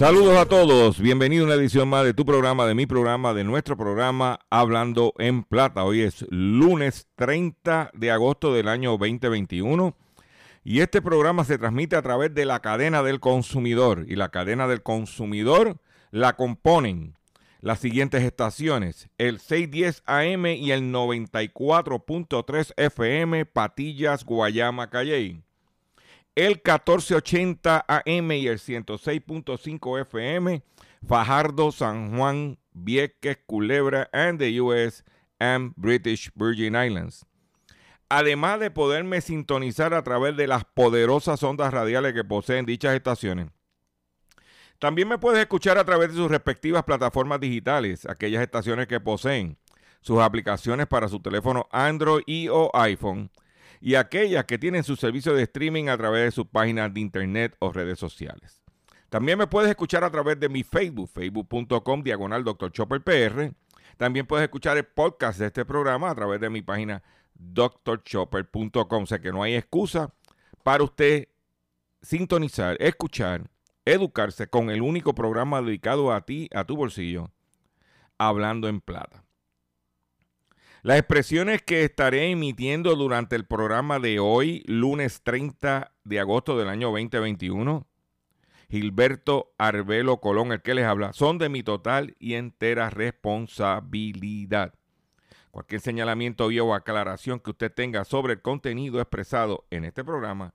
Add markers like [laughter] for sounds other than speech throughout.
Saludos a todos, bienvenido a una edición más de tu programa, de mi programa, de nuestro programa Hablando en Plata. Hoy es lunes 30 de agosto del año 2021 y este programa se transmite a través de la cadena del consumidor y la cadena del consumidor la componen las siguientes estaciones, el 610 AM y el 94.3 FM Patillas, Guayama, Calley el 1480 AM y el 106.5 FM, Fajardo, San Juan, Vieques, Culebra, and the US and British Virgin Islands. Además de poderme sintonizar a través de las poderosas ondas radiales que poseen dichas estaciones. También me puedes escuchar a través de sus respectivas plataformas digitales, aquellas estaciones que poseen sus aplicaciones para su teléfono Android y o iPhone y aquellas que tienen su servicio de streaming a través de sus páginas de internet o redes sociales. También me puedes escuchar a través de mi Facebook, facebook.com diagonal Dr. Chopper PR. También puedes escuchar el podcast de este programa a través de mi página drchopper.com. O sea que no hay excusa para usted sintonizar, escuchar, educarse con el único programa dedicado a ti, a tu bolsillo, hablando en plata. Las expresiones que estaré emitiendo durante el programa de hoy, lunes 30 de agosto del año 2021, Gilberto Arbelo Colón, el que les habla, son de mi total y entera responsabilidad. Cualquier señalamiento o aclaración que usted tenga sobre el contenido expresado en este programa,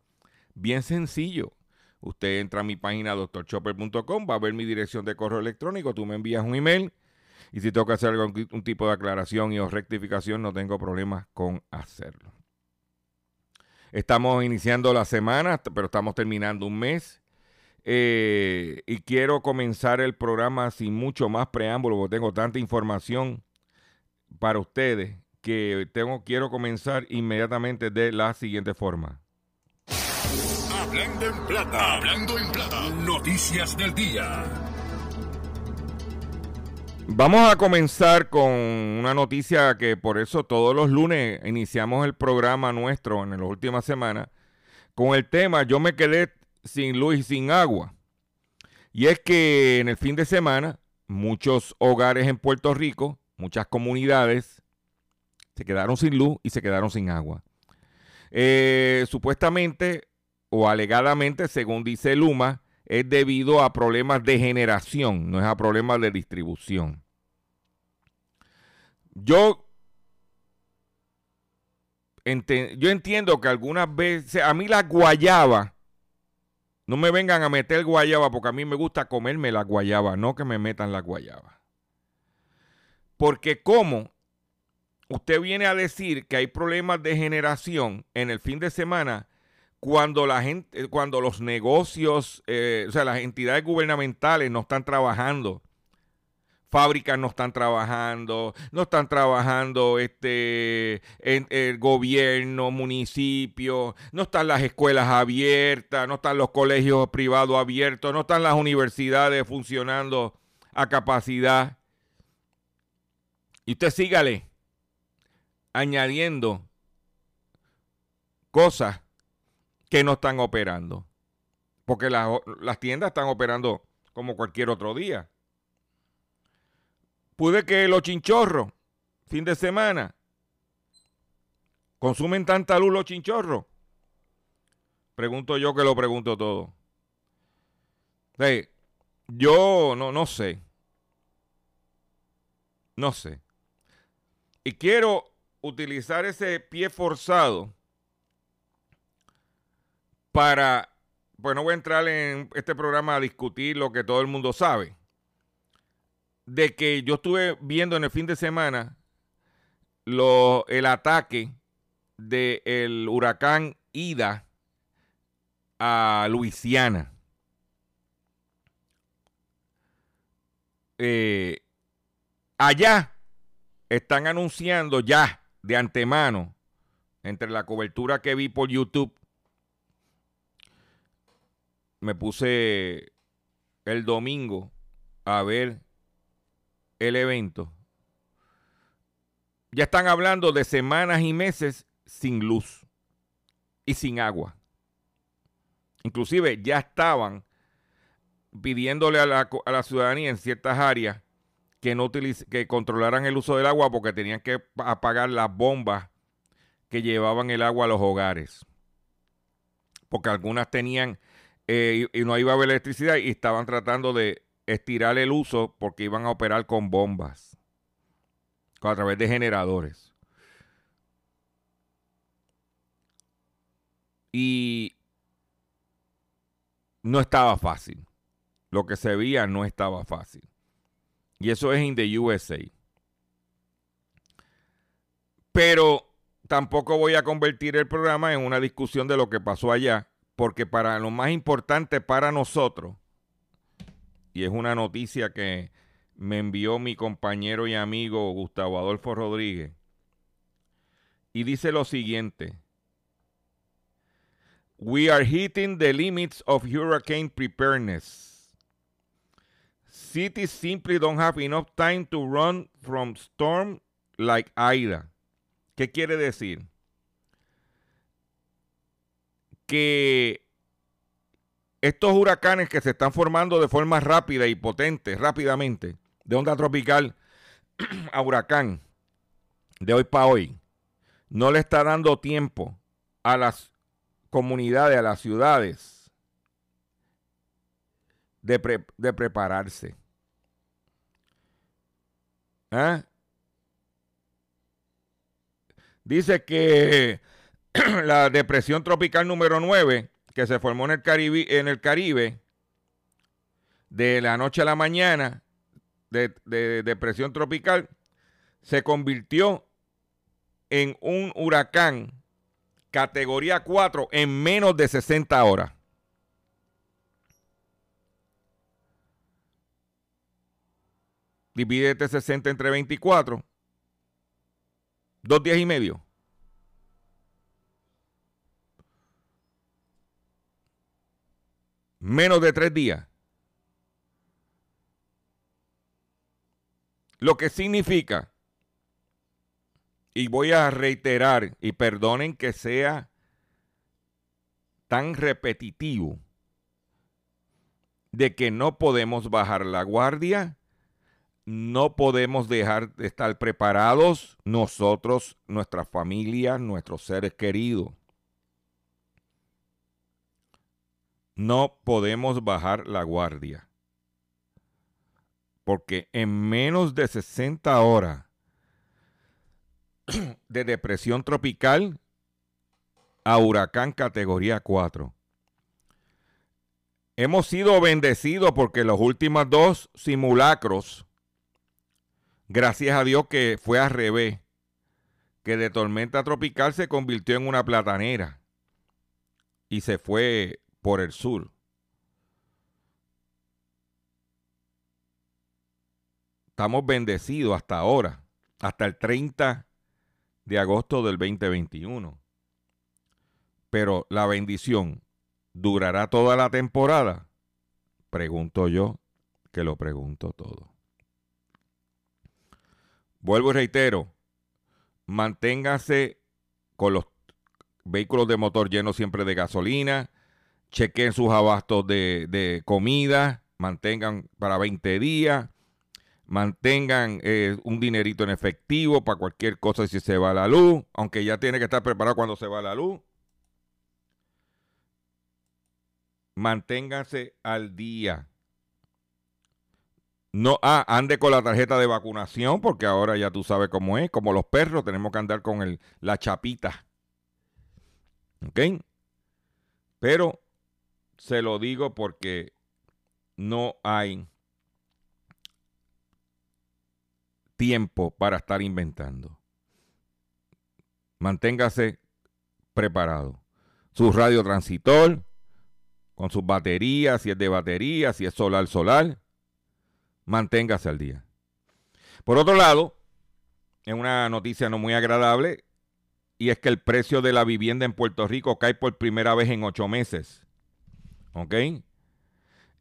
bien sencillo. Usted entra a mi página doctorchopper.com, va a ver mi dirección de correo electrónico, tú me envías un email y si tengo que hacer algún un tipo de aclaración y o rectificación, no tengo problemas con hacerlo. Estamos iniciando la semana, pero estamos terminando un mes. Eh, y quiero comenzar el programa sin mucho más preámbulo, porque tengo tanta información para ustedes que tengo, quiero comenzar inmediatamente de la siguiente forma. Hablando en plata, hablando en plata, noticias del día. Vamos a comenzar con una noticia que por eso todos los lunes iniciamos el programa nuestro en las últimas semanas con el tema Yo me quedé sin luz y sin agua. Y es que en el fin de semana muchos hogares en Puerto Rico, muchas comunidades, se quedaron sin luz y se quedaron sin agua. Eh, supuestamente o alegadamente, según dice Luma, es debido a problemas de generación, no es a problemas de distribución. Yo, yo entiendo que algunas veces, a mí la guayaba, no me vengan a meter guayaba porque a mí me gusta comerme la guayaba, no que me metan la guayaba. Porque como usted viene a decir que hay problemas de generación en el fin de semana, cuando la gente, cuando los negocios, eh, o sea, las entidades gubernamentales no están trabajando fábricas no están trabajando, no están trabajando este, el gobierno, municipio, no están las escuelas abiertas, no están los colegios privados abiertos, no están las universidades funcionando a capacidad. Y usted sígale añadiendo cosas que no están operando. Porque las tiendas están operando como cualquier otro día. Pude que los chinchorros, fin de semana, consumen tanta luz los chinchorros. Pregunto yo que lo pregunto todo. yo no, no sé. No sé. Y quiero utilizar ese pie forzado para, pues no voy a entrar en este programa a discutir lo que todo el mundo sabe, de que yo estuve viendo en el fin de semana el ataque del huracán Ida a Luisiana. Eh, allá están anunciando ya de antemano, entre la cobertura que vi por YouTube, me puse el domingo a ver el evento. Ya están hablando de semanas y meses sin luz y sin agua. Inclusive ya estaban pidiéndole a la, a la ciudadanía en ciertas áreas que no que controlaran el uso del agua porque tenían que apagar las bombas que llevaban el agua a los hogares. Porque algunas tenían eh, y, no iba a haber electricidad y estaban tratando de estirar el uso porque iban a operar con bombas a través de generadores. Y no estaba fácil. Lo que se veía no estaba fácil. Y eso es in the USA. Pero tampoco voy a convertir el programa en una discusión de lo que pasó allá, porque para lo más importante para nosotros, y es una noticia que me envió mi compañero y amigo Gustavo Adolfo Rodríguez, y dice lo siguiente. We are hitting the limits of hurricane preparedness cities simply don't have enough time to run from storm like Aida. ¿Qué quiere decir? Que estos huracanes que se están formando de forma rápida y potente, rápidamente, de onda tropical [clears throat] a huracán, de hoy para hoy, no le está dando tiempo a las comunidades, a las ciudades, de, de prepararse. ¿Ah? Dice que [clears throat] la depresión tropical número 9, que se formó en el, Caribe, en el Caribe, de la noche a la mañana, de, de depresión tropical, se convirtió en un huracán categoría 4 en menos de 60 horas. Divídete 60 entre 24. Dos días y medio. Menos de tres días. Lo que significa, y voy a reiterar, y perdonen que sea tan repetitivo, de que no podemos bajar la guardia no podemos dejar de estar preparados nosotros, nuestra familia, nuestros seres queridos. No podemos bajar la guardia. Porque en menos de 60 horas [clears throat] de depresión tropical a huracán categoría 4. Hemos sido bendecidos porque los últimos dos simulacros Gracias a Dios que fue al revés, que de tormenta tropical se convirtió en una platanera y se fue por el sur. estamos bendecidos hasta ahora, hasta el 30 de agosto del 2021. Pero la bendición durará toda la temporada. Pregunto yo, que lo pregunto todo. Vuelvo y reitero, manténgase con los vehículos de motor llenos siempre de gasolina, chequen sus abastos de, de comida, mantengan para 20 días, mantengan eh, un dinerito en efectivo para cualquier cosa si se va la luz, aunque ya tiene que estar preparado cuando se va la luz. Manténganse al día. No, ah, ande con la tarjeta de vacunación, porque ahora ya tú sabes cómo es, como los perros, tenemos que andar con el, la chapita. ¿Ok? Pero se lo digo porque no hay tiempo para estar inventando. Manténgase preparado. Su radio transitor, con sus baterías, si es de batería, si es solar, solar, manténgase al día. Por otro lado, es una noticia no muy agradable, y es que el precio de la vivienda en Puerto Rico cae por primera vez en ocho meses. ¿Ok?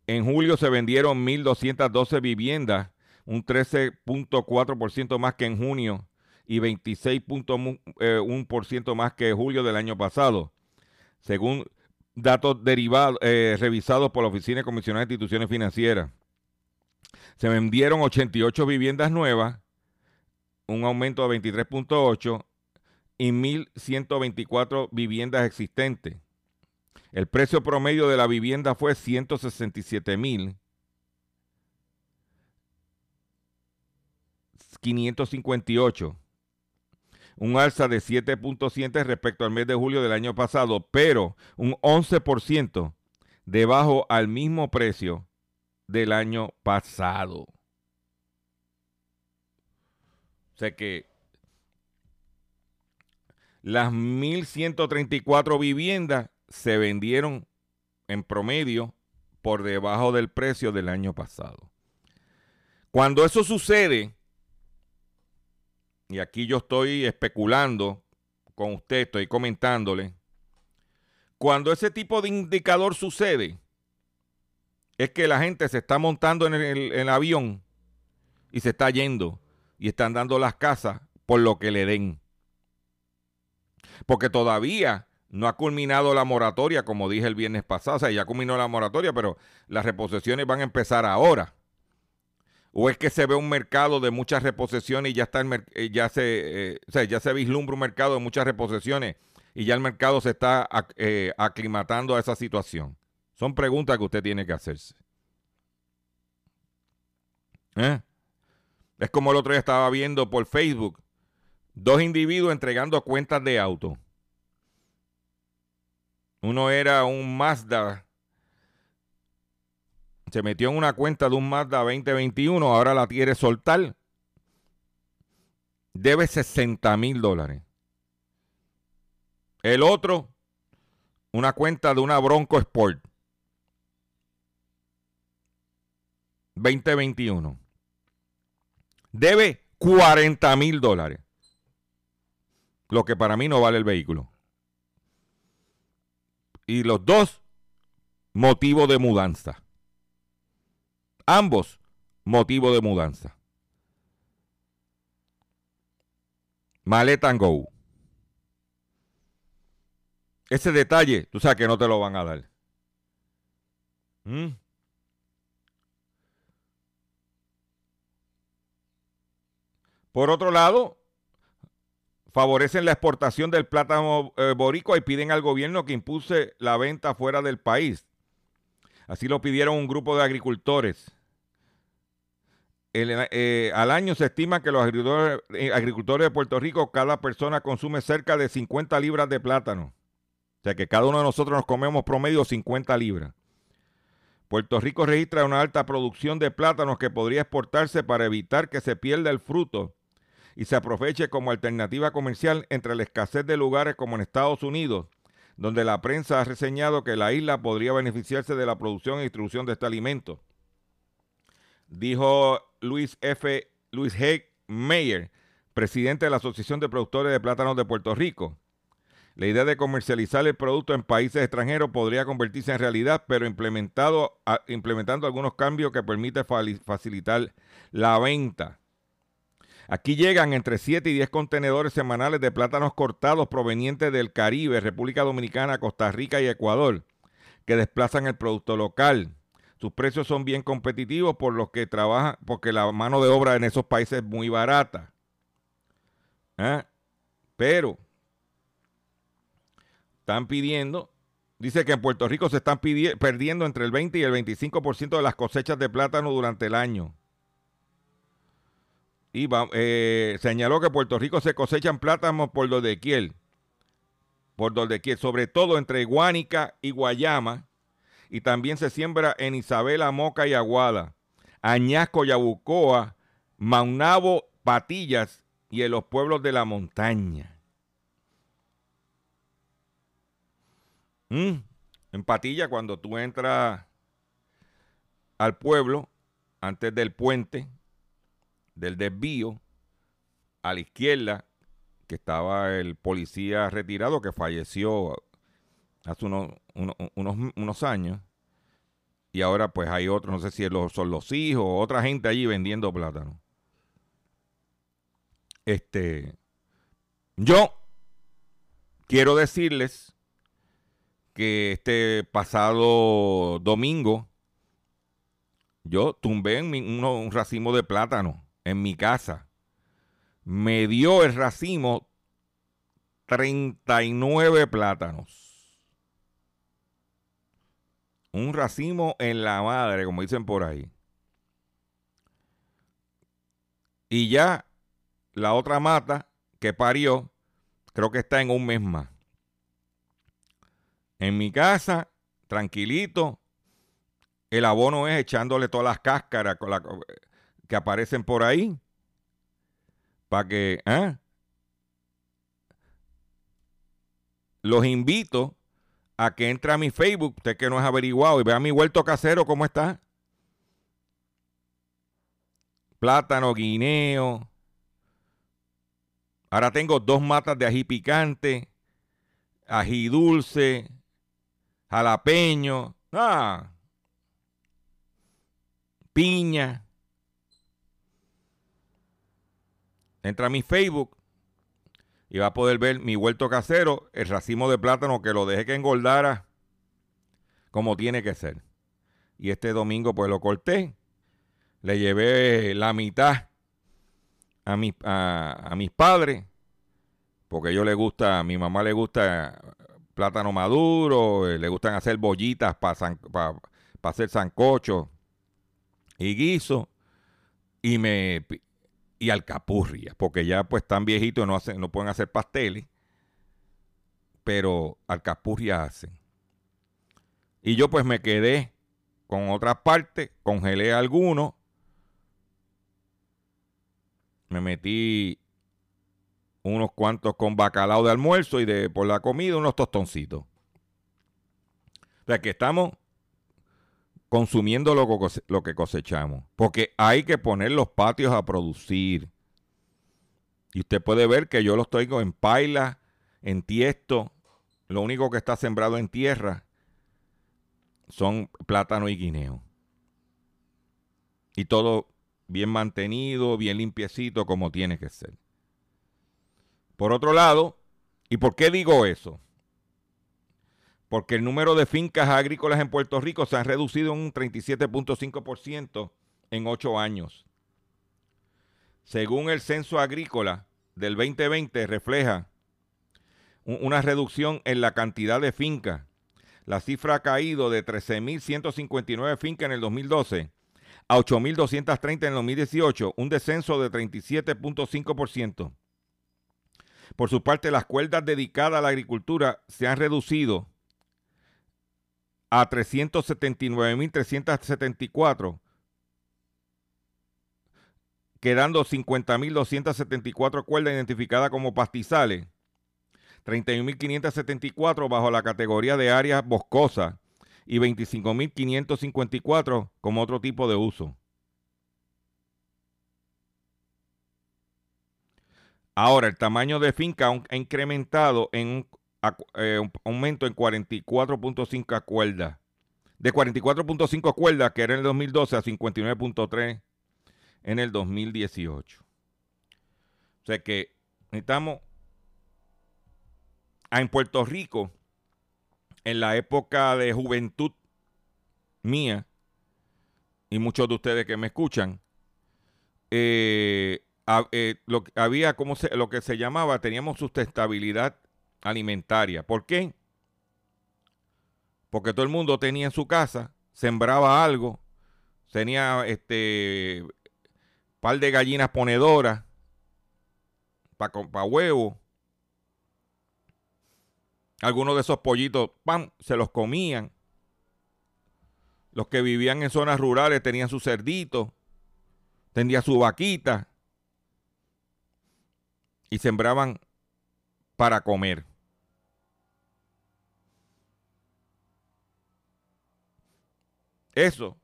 En julio se vendieron 1.212 viviendas un 13.4% más que en junio y 26.1% eh, más que julio del año pasado, según datos derivados eh, revisados por la Oficina Comisionada de Instituciones Financieras. Se vendieron 88 viviendas nuevas, un aumento de 23.8 y 1.124 viviendas existentes. El precio promedio de la vivienda fue 167.000 558, un alza de 7.7 respecto al mes de julio del año pasado, pero un 11% debajo al mismo precio del año pasado. O sea que las 1.134 viviendas se vendieron en promedio por debajo del precio del año pasado. Cuando eso sucede, y aquí yo estoy especulando con usted, estoy comentándole, cuando ese tipo de indicador sucede, es que la gente se está montando en el, avión y se está yendo y están dando las casas por lo que le den. Porque todavía no ha culminado la moratoria, como dije el viernes pasado, o sea, ya culminó la moratoria, pero las reposiciones van a empezar ahora. ¿O es que se ve un mercado de muchas reposiciones y ya, está el, eh, ya, se, eh, ya se vislumbra un mercado de muchas reposiciones y ya el mercado se está eh, aclimatando a esa situación? Son preguntas que usted tiene que hacerse. Es como el otro día estaba viendo por Facebook dos individuos entregando cuentas de auto. Uno era un Mazda se metió en una cuenta de un Mazda 2021, ahora la quiere soltar. Debe 60 mil dólares. El otro, una cuenta de una Bronco Sport. 2021. Debe 40 mil dólares. Lo que para mí no vale el vehículo. Y los dos, motivo de mudanza. Ambos motivo de mudanza. Maleta and go. Ese detalle, tú sabes que no te lo van a dar. ¿Mm? Por otro lado, favorecen la exportación del plátano eh, boricua y piden al gobierno que impulse la venta fuera del país. Así lo pidieron un grupo de agricultores. Eh, al año se estima que los eh, agricultores, de Puerto Rico, cada persona consume cerca de 50 libras de plátano. O sea que cada uno de nosotros nos comemos promedio 50 libras. Puerto Rico registra una alta producción de plátanos que podría exportarse para evitar que se pierda el fruto y se aproveche como alternativa comercial entre la escasez de lugares como en Estados Unidos, donde la prensa ha reseñado que la isla podría beneficiarse de la producción e distribución de este alimento. dijo Luis F. Luis G. Mayer, presidente de la Asociación de Productores de Plátanos de Puerto Rico. La idea de comercializar el producto en países extranjeros podría convertirse en realidad, pero implementando algunos cambios que permiten facilitar la venta. Aquí llegan entre 7 y 10 contenedores semanales de plátanos cortados provenientes del Caribe, República Dominicana, Costa Rica y Ecuador, que desplazan el producto local. Sus precios son bien competitivos por los que trabajan, porque la mano de obra en esos países es muy barata. ¿Eh? Pero están pidiendo, dice que en Puerto Rico se están perdiendo entre el 20 y el 25% de las cosechas de plátano durante el año. Y eh, señaló que Puerto Rico se cosechan plátanos por dodequiel, por dodequiel, sobre todo entre Guánica y Guayama, y también se siembra en Isabela, Moca y Aguada, Añasco, Yabucoa, Maunabo, Patillas y en los pueblos de la montaña. Mm, en Patilla, cuando tú entras al pueblo, antes del puente, del desvío, a la izquierda, que estaba el policía retirado que falleció hace unos, unos, años. Y ahora pues hay otros, no sé si son los hijos otra gente allí vendiendo plátano. Este, yo quiero decirles que este pasado domingo yo tumbé un racimo de plátano en mi casa. Me dio el racimo 39 plátanos. Un racimo en la madre, como dicen por ahí. Y ya la otra mata que parió, creo que está en un mes más en mi casa, tranquilito. El abono es echándole todas las cáscaras que aparecen por ahí. Para que... ¿eh? Los invito a que entre a mi Facebook, usted que no es averiguado, y vea mi huerto casero cómo está. Plátano, guineo. Ahora tengo dos matas de ají picante, ají dulce, jalapeño, ah, piña. Entra a mi Facebook y va a poder ver mi huerto casero, el racimo de plátano que lo dejé que engordara como tiene que ser. Y este domingo pues lo corté, le llevé la mitad a, mi, a, mis padres, porque a ellos les gusta, a mi mamá le gusta plátano maduro, eh, le gustan hacer bollitas para hacer sancocho y guiso y me y alcapurrias, porque ya pues están viejitos no hacen, no pueden hacer pasteles, pero alcapurrias hacen. Y yo pues me quedé con otras partes, congelé algunos, me metí unos cuantos con bacalao de almuerzo y de por la comida unos tostoncitos. O sea que estamos consumiendo lo, que cosechamos. Porque hay que poner los patios a producir. Y usted puede ver que yo los traigo en paila, en tiesto. Lo único que está sembrado en tierra son plátano y guineo. Y todo bien mantenido, bien limpiecito como tiene que ser. Por otro lado, ¿y por qué digo eso? Porque el número de fincas agrícolas en Puerto Rico se ha reducido un 37.5% en ocho años. Según el censo agrícola del 2020 refleja una reducción en la cantidad de fincas. La cifra ha caído de 13.159 fincas en el 2012 a 8.230 en el 2018, un descenso de 37.5%. Por su parte, las cuerdas dedicadas a la agricultura se han reducido a 379.374, quedando 50.274 cuerdas identificadas como pastizales, 31.574 bajo la categoría de áreas boscosas y 25.554 como otro tipo de uso. Ahora, el tamaño de finca ha incrementado en eh, un aumento en 44.5 cuerdas. De 44.5 cuerdas que era en el 2012 a 59.3 en el 2018. O sea que necesitamos ah, en Puerto Rico, en la época de juventud mía, y muchos de ustedes que me escuchan, eh, eh, lo, había como lo que se llamaba, teníamos sustentabilidad alimentaria. ¿Por qué? Porque todo el mundo tenía en su casa, sembraba algo, tenía este par de gallinas ponedoras para huevos. Algunos de esos pollitos, ¡pam!, se los comían. Los que vivían en zonas rurales tenían su cerdito, tenían su vaquita y sembraban para comer. Eso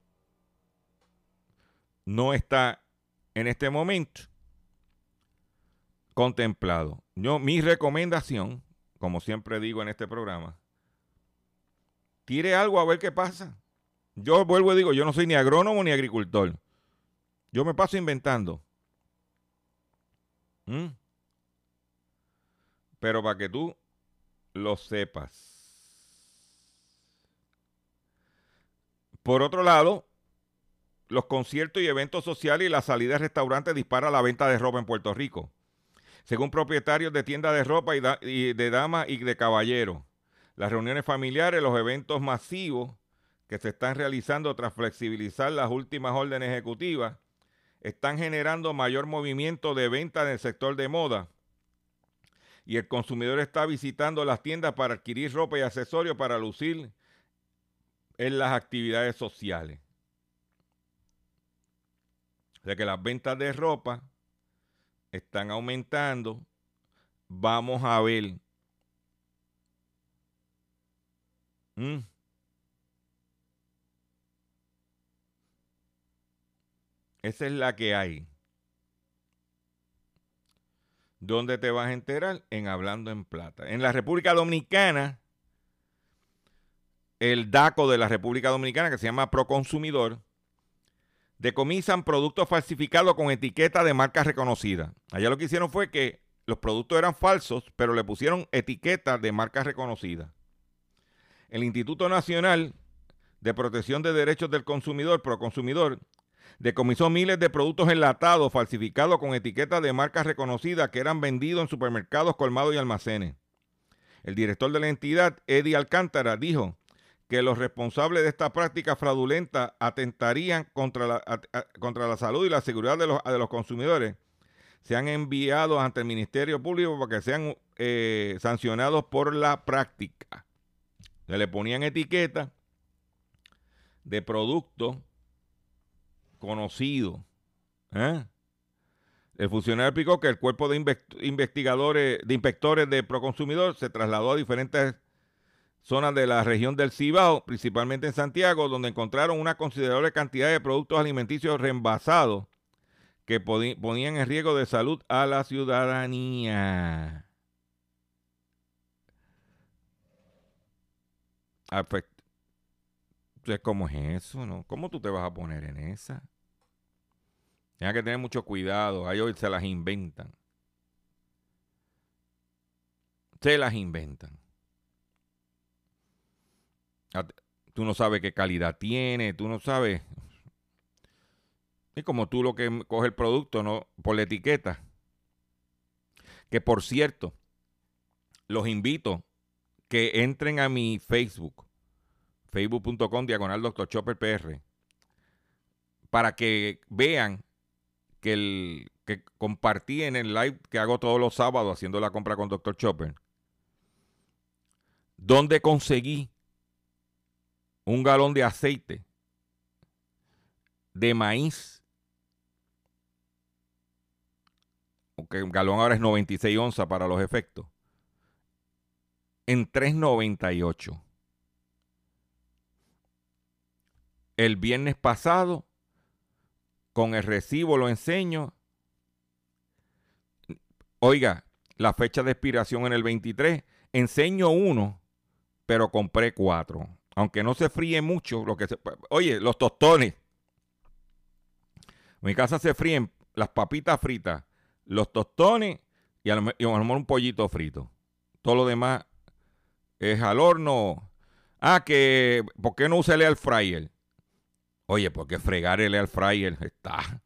no está en este momento contemplado. Yo, mi recomendación, como siempre digo en este programa, tire algo a ver qué pasa. Yo vuelvo y digo, yo no soy ni agrónomo ni agricultor. Yo me paso inventando. ¿Mm? Pero para que tú lo sepas. Por otro lado, los conciertos y eventos sociales y la salida de restaurantes dispara la venta de ropa en Puerto Rico. Según propietarios de tiendas de ropa y, de damas y de caballeros, las reuniones familiares, los eventos masivos que se están realizando tras flexibilizar las últimas órdenes ejecutivas, están generando mayor movimiento de venta en el sector de moda. Y el consumidor está visitando las tiendas para adquirir ropa y accesorios para lucir en las actividades sociales. De que las ventas de ropa están aumentando. Vamos a ver. Mm. Esa es la que hay. ¿Dónde te vas a enterar? En Hablando en Plata. En la República Dominicana, el DACO de la República Dominicana, que se llama Proconsumidor, decomisan productos falsificados con etiqueta de marca reconocida. Allá lo que hicieron fue que los productos eran falsos, pero le pusieron etiqueta de marca reconocida. El Instituto Nacional de Protección de Derechos del Consumidor, Proconsumidor, decomisó miles de productos enlatados falsificados con etiquetas de marca reconocida que eran vendidos en supermercados, colmados y almacenes. El director de la entidad, Eddie Alcántara, dijo que los responsables de esta práctica fraudulenta atentarían contra la, contra la salud y la seguridad de los, de los consumidores, se han enviado ante el Ministerio Público para que sean eh, sancionados por la práctica. Se le ponían etiqueta de producto conocido. ¿eh? El funcionario explicó que el cuerpo de investigadores, de inspectores de Proconsumidor se trasladó a diferentes zonas de la región del Cibao, principalmente en Santiago, donde encontraron una considerable cantidad de productos alimenticios reenvasados que ponían en riesgo de salud a la ciudadanía. Entonces, ¿cómo es eso? ¿Cómo tú te vas a poner en esa? Tienes que tener mucho cuidado. Ahí hoy se las inventan. Se las inventan. Tú no sabes qué calidad tiene, tú no sabes. Es como tú lo que coge el producto, ¿no? Por la etiqueta. Que por cierto, los invito que entren a mi Facebook, facebook.com diagonal Dr. Chopper PR, para que vean que, el, que compartí en el live que hago todos los sábados haciendo la compra con Dr. Chopper, donde conseguí un galón de aceite de maíz, aunque un galón ahora es 96 onzas para los efectos, en 3.98. El viernes pasado, con el recibo lo enseño, Oiga, la fecha de expiración en el 23, enseño uno, pero compré cuatro. Aunque no se fríe mucho, lo que se, oye, los tostones. En mi casa se fríen las papitas fritas, los tostones y a lo, mejor un pollito frito. Todo lo demás es al horno. Ah, que, ¿por qué no usa el air fryer? Oye, porque fregar el air fryer está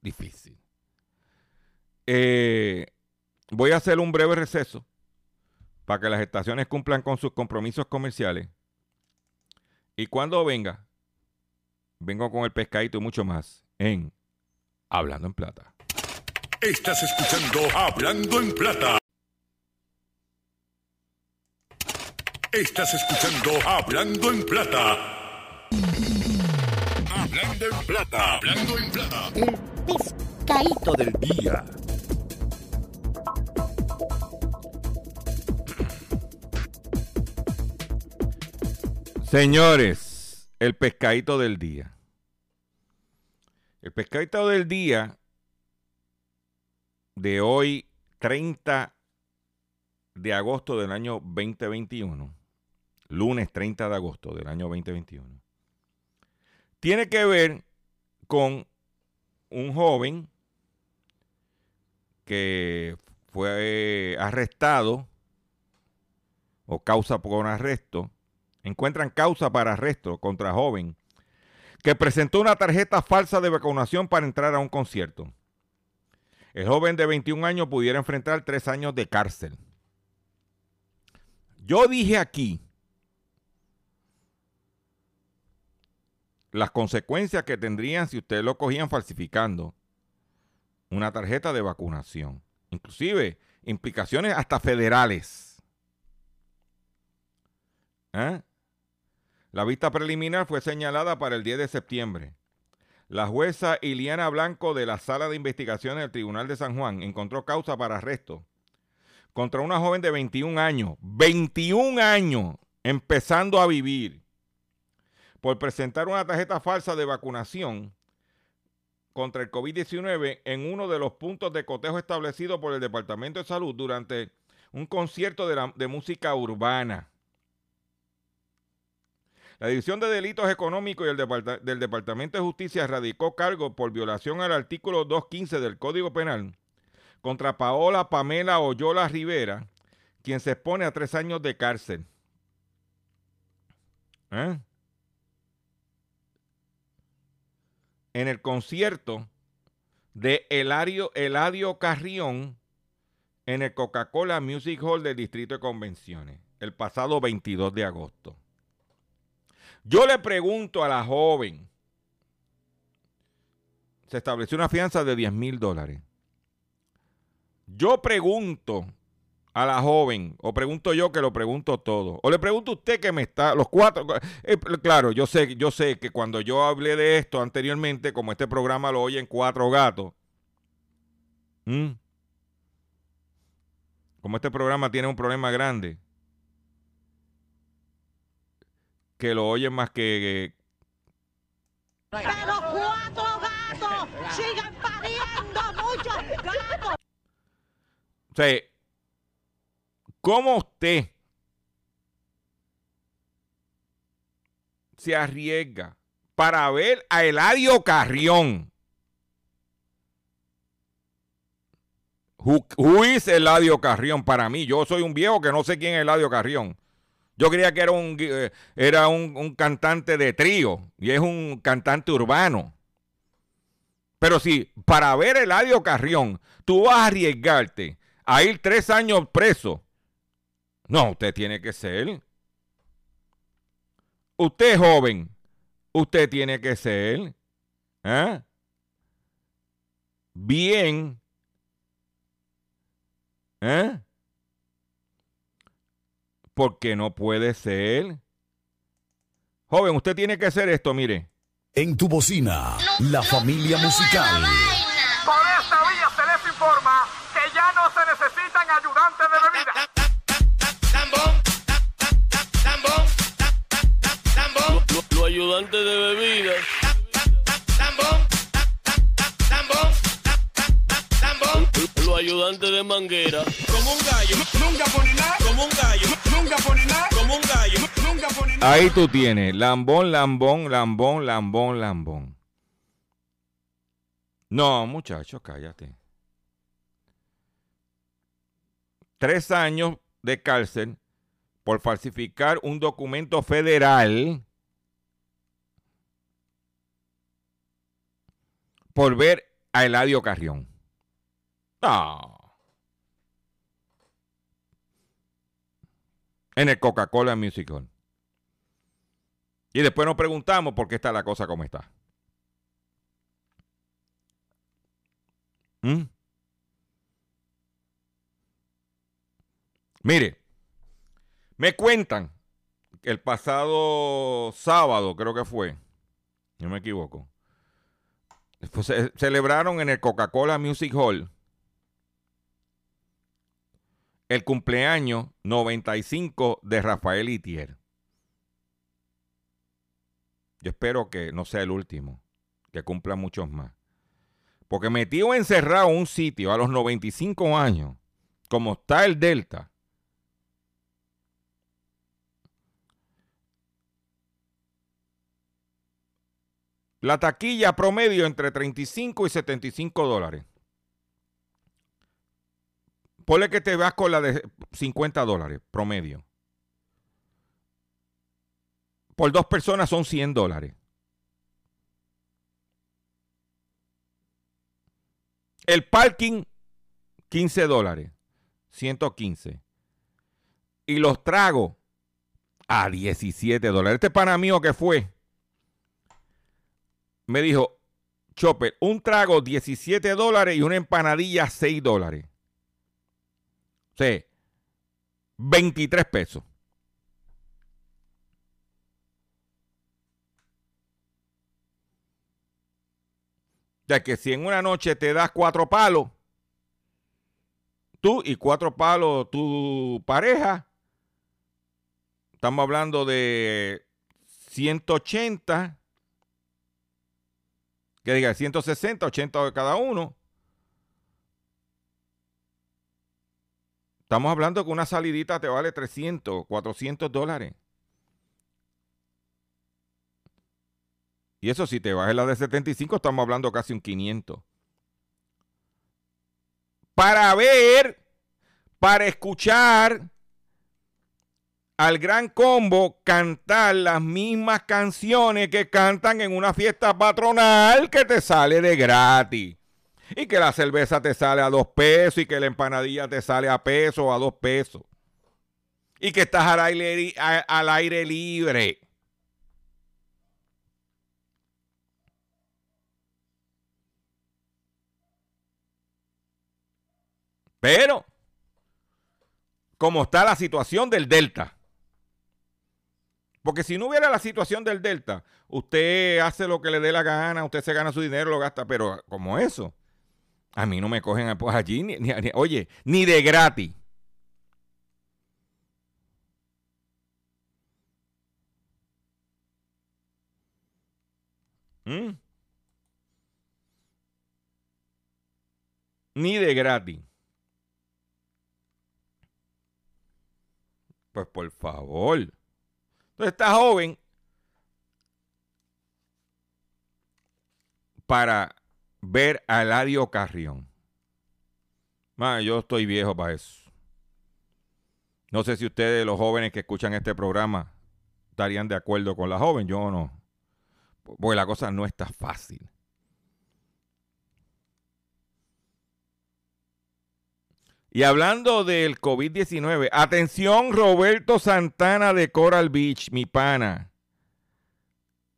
difícil. Eh, voy a hacer un breve receso para que las estaciones cumplan con sus compromisos comerciales. Y cuando venga, vengo con el pescadito y mucho más en Hablando en Plata. Estás escuchando Hablando en Plata. Estás escuchando Hablando en Plata. Hablando en Plata. Hablando en Plata. El pescadito del día. Señores, el pescadito del día. El pescadito del día de hoy, 30 de agosto del año 2021, lunes 30 de agosto del año 2021, tiene que ver con un joven que fue arrestado o causa por arresto, encuentran causa para arresto contra joven que presentó una tarjeta falsa de vacunación para entrar a un concierto. El joven de 21 años pudiera enfrentar tres años de cárcel. Yo dije aquí las consecuencias que tendrían si ustedes lo cogían falsificando una tarjeta de vacunación. Inclusive implicaciones hasta federales. ¿Eh? La vista preliminar fue señalada para el 10 de septiembre. La jueza Iliana Blanco de la Sala de Investigaciones del Tribunal de San Juan encontró causa para arresto contra una joven de 21 años, 21 años, empezando a vivir, por presentar una tarjeta falsa de vacunación contra el COVID-19 en uno de los puntos de cotejo establecidos por el Departamento de Salud durante un concierto de música urbana. La División de Delitos Económicos y el del Departamento de Justicia radicó cargo por violación al artículo 215 del Código Penal contra Paola Pamela Oyola Rivera, quien se expone a tres años de cárcel. ¿Eh? En el concierto de Eladio, Eladio Carrión en el Coca-Cola Music Hall del Distrito de Convenciones, el pasado 22 de agosto. Yo le pregunto a la joven, se estableció una fianza de 10 mil dólares. Yo pregunto a la joven, o pregunto yo que lo pregunto todo, o le pregunto a usted que me está, los cuatro, eh, claro, yo sé, yo sé que cuando yo hablé de esto anteriormente, como este programa lo oyen cuatro gatos, como este programa tiene un problema grande, que lo oyen más que, Pero cuatro gatos siguen pariendo muchos gatos. O sea, ¿cómo usted se arriesga para ver a Eladio Carrión? Who, who is Eladio Carrión para mí? Yo soy un viejo que no sé quién es Eladio Carrión. Yo creía que era un, eh, era un, un cantante de trío y es un cantante urbano. Pero si para ver a Eladio Carrión tú vas a arriesgarte a ir tres años preso, no, usted tiene que ser. Usted joven, usted tiene que ser. ¿eh? Bien. ¿Eh? Porque no puede ser. Joven, usted tiene que hacer esto, mire. En tu bocina, la familia musical. Por esta vía se les informa que ya no se necesitan ayudantes de bebida. Los ayudantes de bebida. Ayudante de manguera. Como un gallo. Nunca pone nada. Como un gallo. Nunca pone nada. Como un gallo. Nunca pone nada. Ahí tú tienes, lambón, lambón, lambón, lambón, lambón. No, muchachos, cállate. Tres años de cárcel por falsificar un documento federal por ver a Eladio Carrión. No. En el Coca-Cola Music Hall. Y después nos preguntamos por qué está la cosa como está. ¿Mm? Mire, me cuentan que el pasado sábado, creo que fue, no me equivoco, celebraron en el Coca-Cola Music Hall el cumpleaños 95 de Rafael Itier. Yo espero que no sea el último, que cumpla muchos más. Porque metido encerrado en un sitio a los 95 años, como está el Delta, la taquilla promedio entre 35 y 75 dólares. Ponle que te vas con la de 50 dólares promedio. Por dos personas son 100 dólares. El parking, 15 dólares. 115. Y los tragos, a 17 dólares. Este pana mío que fue, me dijo, Chopper, un trago 17 dólares y una empanadilla 6 dólares. O sea, 23 pesos. Ya que si en una noche te das cuatro palos, tú y cuatro palos tu pareja, estamos hablando de 180, que diga 160, 80 de cada uno. Estamos hablando que una salidita te vale 300, 400 dólares. Y eso si te en la de 75, estamos hablando casi un 500. Para ver, para escuchar al gran combo cantar las mismas canciones que cantan en una fiesta patronal que te sale de gratis. Y que la cerveza te sale a dos pesos y que la empanadilla te sale a peso o a dos pesos. Y que estás al aire, al aire libre. Pero, como está la situación del Delta, porque si no hubiera la situación del Delta, usted hace lo que le dé la gana, usted se gana su dinero, lo gasta, pero como eso, a mí no me cogen pues, allí, ni, ni- ni- oye, ni de gratis. ¿Mm? Ni de gratis. Pues por favor. Entonces está joven para ver a Eladio Carrión. Yo estoy viejo para eso. No sé si ustedes, los jóvenes que escuchan este programa, estarían de acuerdo con la joven. Yo no. Porque la cosa no está fácil. Y hablando del COVID-19, atención Roberto Santana de Coral Beach, mi pana.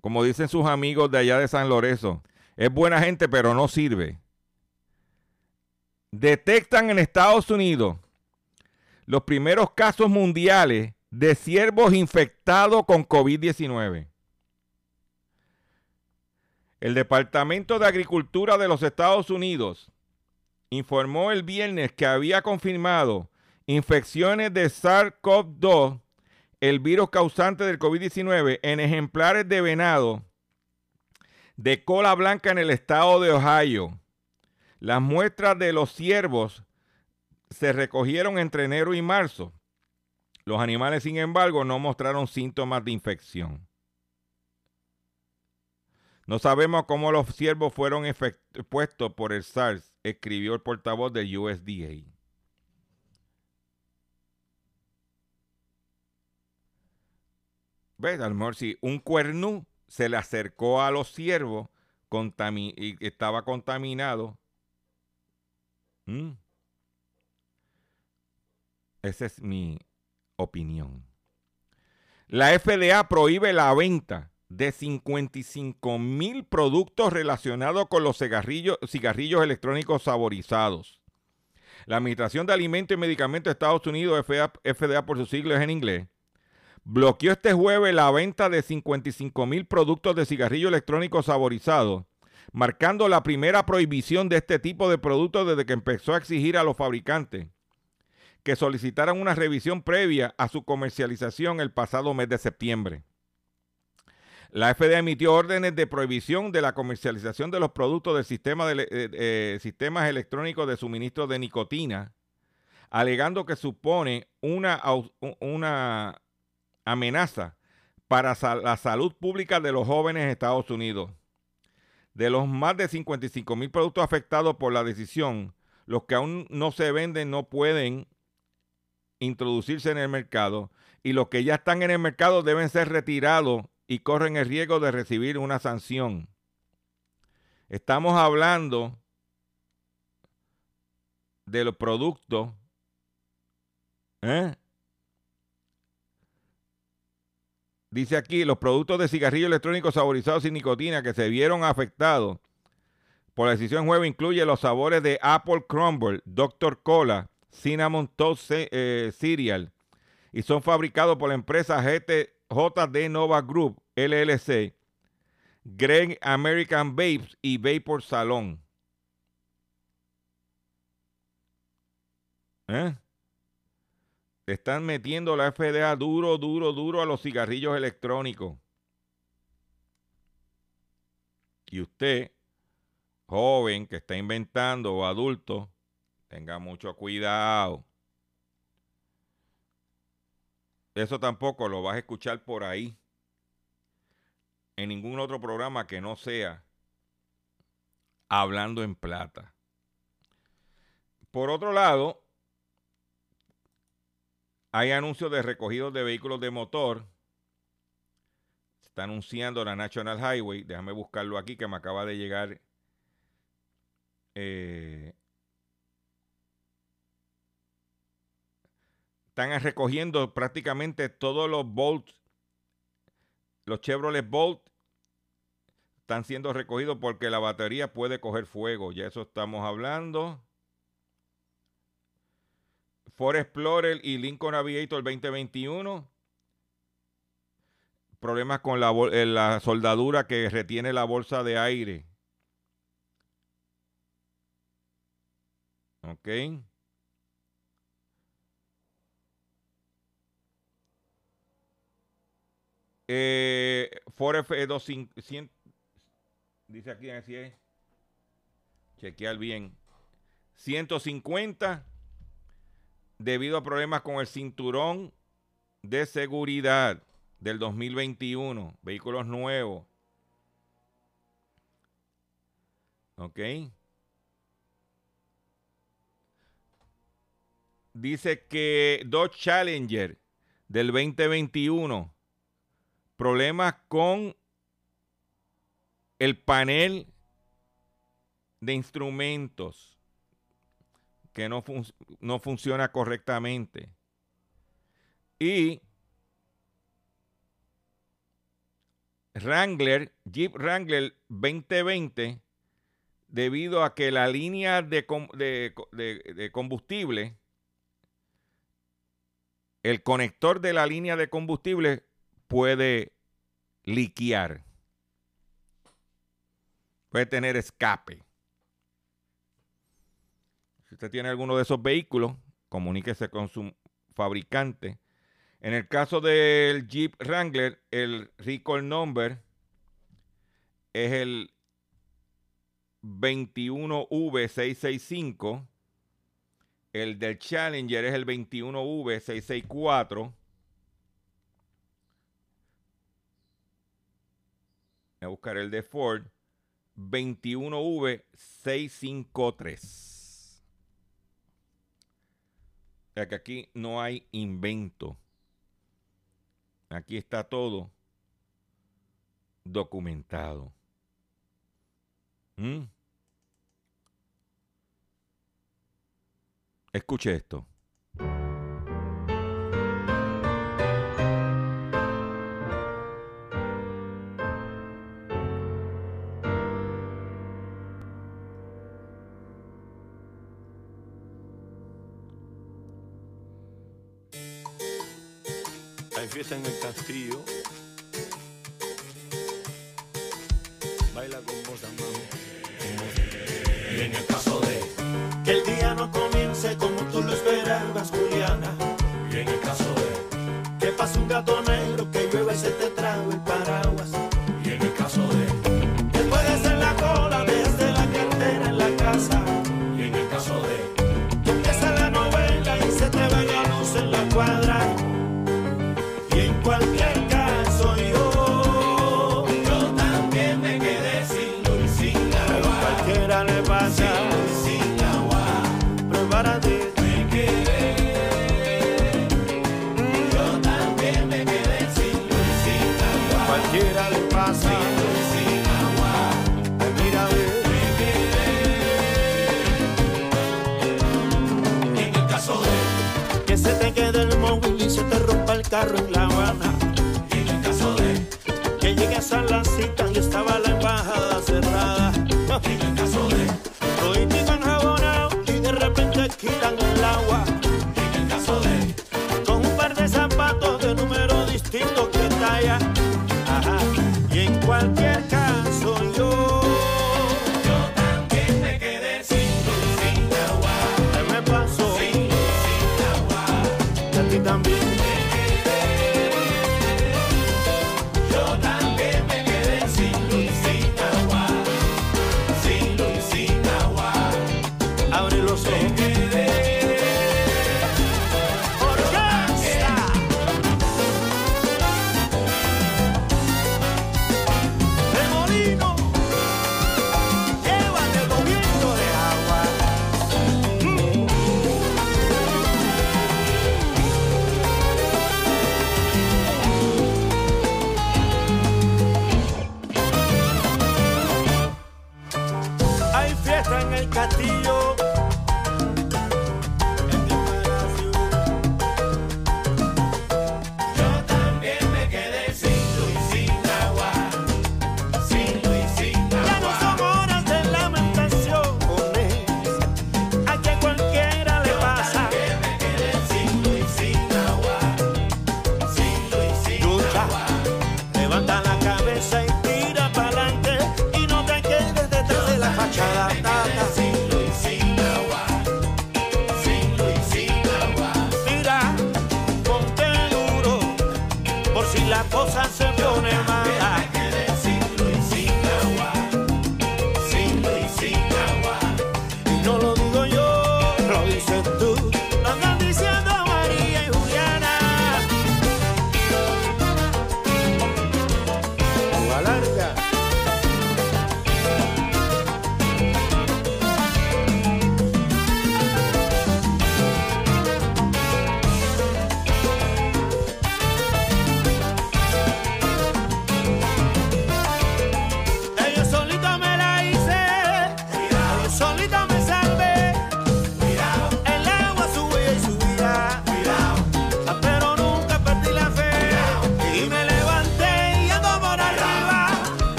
Como dicen sus amigos de allá de San Lorenzo, es buena gente pero no sirve. Detectan en Estados Unidos los primeros casos mundiales de ciervos infectados con COVID-19. El Departamento de Agricultura de los Estados Unidos informó el viernes que había confirmado infecciones de SARS-CoV-2, el virus causante del COVID-19, en ejemplares de venado de cola blanca en el estado de Ohio. Las muestras de los ciervos se recogieron entre enero y marzo. Los animales, sin embargo, no mostraron síntomas de infección. No sabemos cómo los ciervos fueron expuestos por el SARS, escribió el portavoz del USDA. ¿Ves? A lo mejor si un cuernú se le acercó a los ciervos y estaba contaminado. ¿Mm? Esa es mi opinión. La FDA prohíbe la venta de 55 mil productos relacionados con los cigarrillos, cigarrillos electrónicos saborizados. La Administración de Alimentos y Medicamentos de Estados Unidos, FDA, FDA por sus siglas en inglés, bloqueó este jueves la venta de 55 mil productos de cigarrillo electrónico saborizado, marcando la primera prohibición de este tipo de productos desde que empezó a exigir a los fabricantes que solicitaran una revisión previa a su comercialización el pasado mes de septiembre. La FDA emitió órdenes de prohibición de la comercialización de los productos del sistema de, eh, eh, sistemas electrónicos de suministro de nicotina, alegando que supone una, una amenaza para la salud pública de los jóvenes en Estados Unidos. De los más de 55 mil productos afectados por la decisión, los que aún no se venden no pueden introducirse en el mercado y los que ya están en el mercado deben ser retirados y corren el riesgo de recibir una sanción. Estamos hablando de los productos ¿eh? Dice aquí, los productos de cigarrillo electrónico saborizados sin nicotina que se vieron afectados por la decisión jueves incluye los sabores de Apple Crumble, Dr. Cola, Cinnamon Toast eh, Cereal y son fabricados por la empresa JD Nova Group, LLC, Greg American Babes y Vapor Salon. ¿Eh? Están metiendo la FDA duro, duro, duro a los cigarrillos electrónicos. Y usted, joven que está inventando o adulto, tenga mucho cuidado. Eso tampoco lo vas a escuchar por ahí. En ningún otro programa que no sea hablando en plata. Por otro lado, hay anuncios de recogidos de vehículos de motor. Está anunciando la National Highway. Déjame buscarlo aquí que me acaba de llegar. Eh, están recogiendo prácticamente todos los Bolt, los Chevrolet Bolt están siendo recogidos porque la batería puede coger fuego. Ya eso estamos hablando. Ford Explorer y Lincoln Aviator 2021. Problemas con la, eh, la soldadura que retiene la bolsa de aire. Ok. Eh, Ford F250. Dice aquí, así es. Chequear bien. 150 debido a problemas con el cinturón de seguridad del 2021, vehículos nuevos. ¿Ok? Dice que Dodge Challenger del 2021, problemas con el panel de instrumentos que no, no funciona correctamente. Y Wrangler, Jeep Wrangler 2020, debido a que la línea de, de, combustible, el conector de la línea de combustible puede liquear. Puede tener escape. Si usted tiene alguno de esos vehículos, comuníquese con su fabricante. En el caso del Jeep Wrangler, el recall number es el 21V665. El del Challenger es el 21V664. Voy a buscar el de Ford 21V653 que aquí no hay invento. Aquí está todo documentado. ¿Mm? Escuche esto. criou.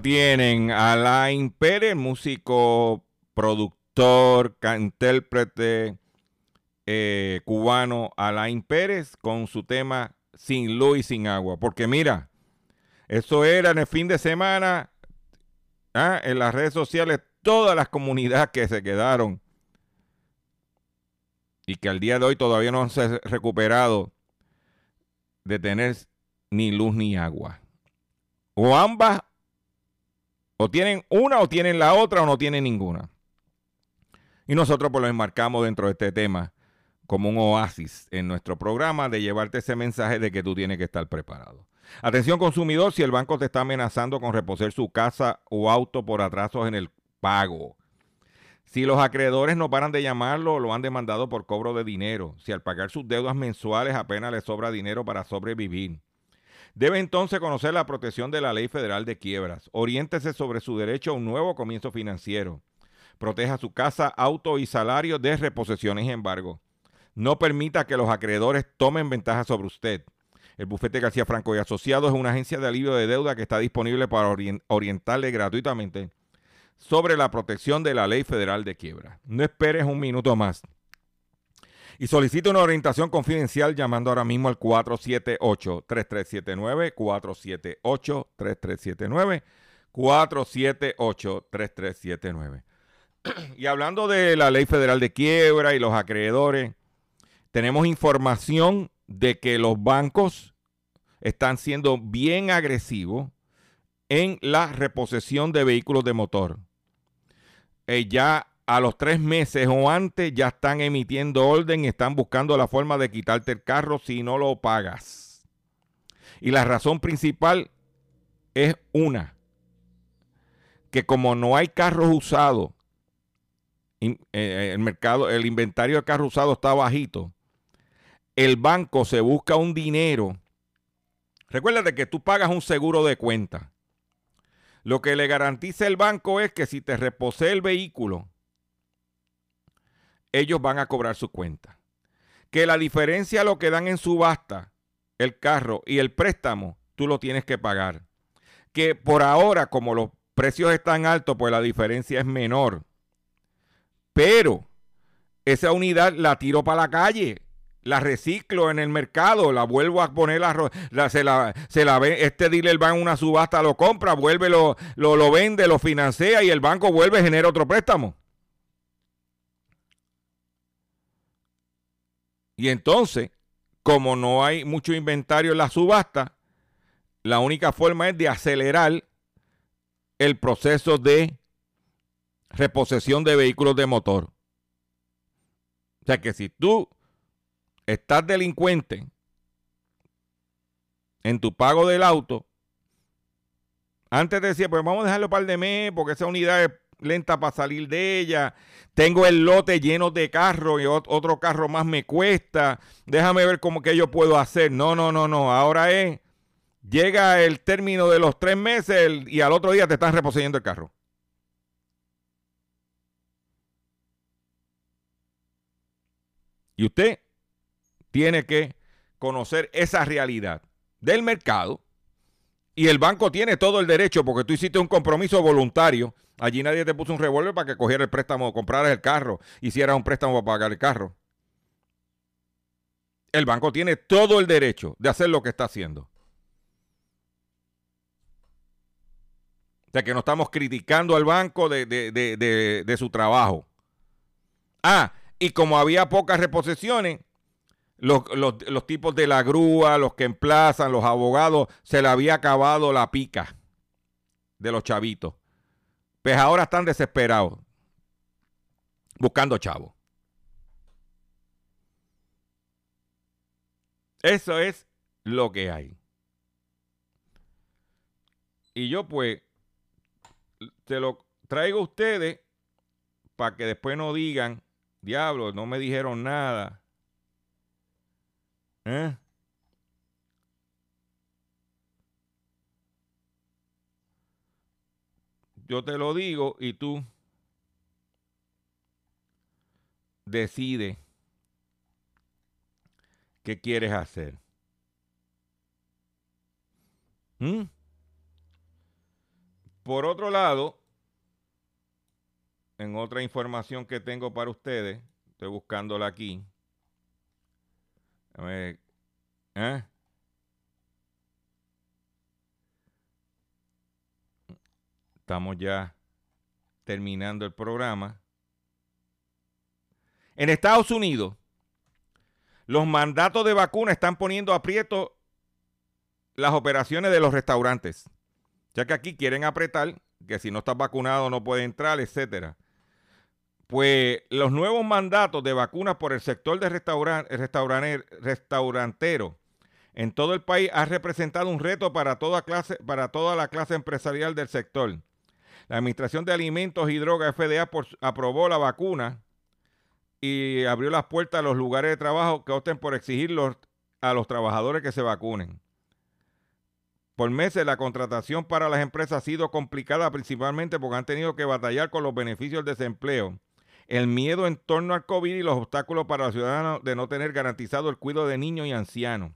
Tienen, Alain Pérez, músico, productor, intérprete eh, cubano, Alain Pérez, con su tema Sin luz y sin agua. Porque mira, eso era en el fin de semana, ah, en las redes sociales, todas las comunidades que se quedaron y que al día de hoy todavía no se han recuperado de tener ni luz ni agua. O ambas, o tienen una o tienen la otra o no tienen ninguna. Y nosotros pues lo enmarcamos dentro de este tema como un oasis en nuestro programa de llevarte ese mensaje de que tú tienes que estar preparado. Atención consumidor, si el banco te está amenazando con reposer su casa o auto por atrasos en el pago. Si los acreedores no paran de llamarlo, lo han demandado por cobro de dinero. Si al pagar sus deudas mensuales apenas le sobra dinero para sobrevivir. Debe entonces conocer la protección de la Ley Federal de Quiebras. Oriéntese sobre su derecho a un nuevo comienzo financiero. Proteja su casa, auto y salario de reposiciones y embargo. No permita que los acreedores tomen ventaja sobre usted. El bufete García Franco y Asociados es una agencia de alivio de deuda que está disponible para orien- orientarle gratuitamente sobre la protección de la Ley Federal de Quiebra. No esperes un minuto más. Y solicita una orientación confidencial llamando ahora mismo al 478-3379, 478-3379, 478-3379. Y hablando de la Ley Federal de Quiebra y los acreedores, tenemos información de que los bancos están siendo bien agresivos en la reposición de vehículos de motor. Eh, ya a los tres meses o antes ya están emitiendo orden y están buscando la forma de quitarte el carro si no lo pagas. Y la razón principal es una, que como no hay carros usados, in- eh, el mercado, el inventario de carros usados está bajito, el banco se busca un dinero. Recuérdate que tú pagas un seguro de cuenta. Lo que le garantiza el banco es que si te reposee el vehículo, ellos van a cobrar su cuenta. Que la diferencia lo que dan en subasta, el carro y el préstamo, tú lo tienes que pagar. Que por ahora, como los precios están altos, pues la diferencia es menor. Pero esa unidad la tiro para la calle, la reciclo en el mercado, la vuelvo a poner, la, la- se la, se la ve, este dealer va en una subasta, lo compra, vuelve, lo, lo, lo vende, lo financia y el banco vuelve genera otro préstamo. Y entonces, como no hay mucho inventario en la subasta, la única forma es de acelerar el proceso de reposesión de vehículos de motor. O sea que si tú estás delincuente en tu pago del auto, antes decía, pues vamos a dejarlo par de mes porque esa unidad lenta para salir de ella. Tengo el lote lleno de carros y ot- otro carro más me cuesta. Déjame ver cómo que yo puedo hacer. No, no, no, no. Ahora es, llega el término de los tres meses y al otro día te están reposeyendo el carro. Y usted tiene que conocer esa realidad del mercado y el banco tiene todo el derecho porque tú hiciste un compromiso voluntario. Allí nadie te puso un revólver para que cogiera el préstamo, compraras el carro, hicieras un préstamo para pagar el carro. El banco tiene todo el derecho de hacer lo que está haciendo. O sea que no estamos criticando al banco de, de- de- de- de su trabajo. Ah, y como había pocas reposiciones, los, los- los tipos de la grúa, los que emplazan, los abogados, se le había acabado la pica de los chavitos. Pues ahora están desesperados, buscando chavos. Eso es lo que hay. Y yo pues se lo traigo a ustedes para que después no digan, diablo, no me dijeron nada. ¿Eh? Yo te lo digo y tú decide qué quieres hacer. ¿Mm? Por otro lado, en otra información que tengo para ustedes, estoy buscándola aquí. ¿eh? Estamos ya terminando el programa. En Estados Unidos, los mandatos de vacuna están poniendo aprieto las operaciones de los restaurantes. Ya que aquí quieren apretar que si no estás vacunado no puede entrar, etcétera. Pues los nuevos mandatos de vacunas por el sector de restaurantero en todo el país ha representado un reto para toda clase, para toda la clase empresarial del sector. La Administración de Alimentos y Drogas FDA aprobó la vacuna y abrió las puertas a los lugares de trabajo que opten por exigir a los trabajadores que se vacunen. Por meses la contratación para las empresas ha sido complicada principalmente porque han tenido que batallar con los beneficios del desempleo, el miedo en torno al COVID y los obstáculos para los ciudadanos de no tener garantizado el cuidado de niños y ancianos.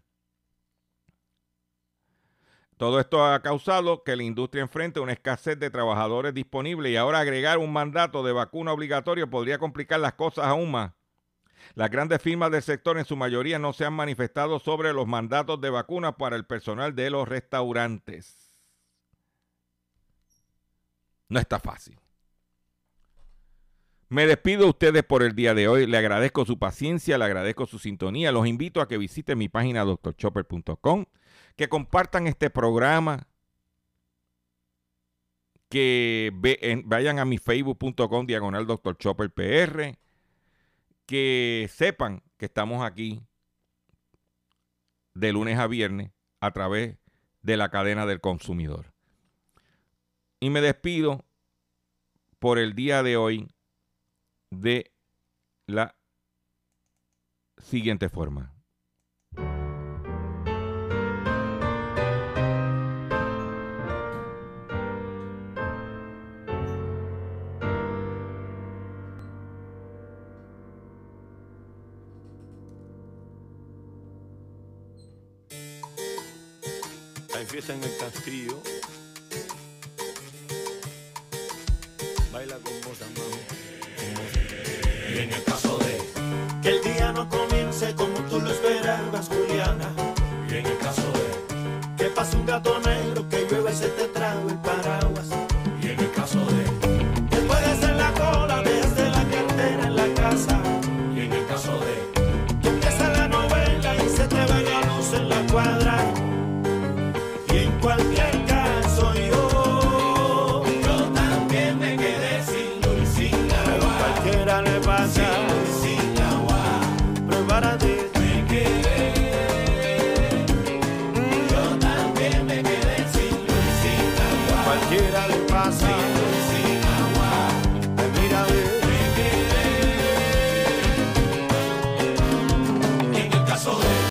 Todo esto ha causado que la industria enfrente una escasez de trabajadores disponibles y ahora agregar un mandato de vacuna obligatorio podría complicar las cosas aún más. Las grandes firmas del sector en su mayoría no se han manifestado sobre los mandatos de vacuna para el personal de los restaurantes. No está fácil. Me despido de ustedes por el día de hoy. Le agradezco su paciencia, le agradezco su sintonía. Los invito a que visiten mi página doctorchopper.com que compartan este programa, que vayan a mi facebook.com diagonal doctor Chopper PR, que sepan que estamos aquí de lunes a viernes a través de la cadena del consumidor. Y me despido por el día de hoy de la siguiente forma. En el castillo. Baila con vos, Y en el caso de que el día no comience como tú lo esperabas,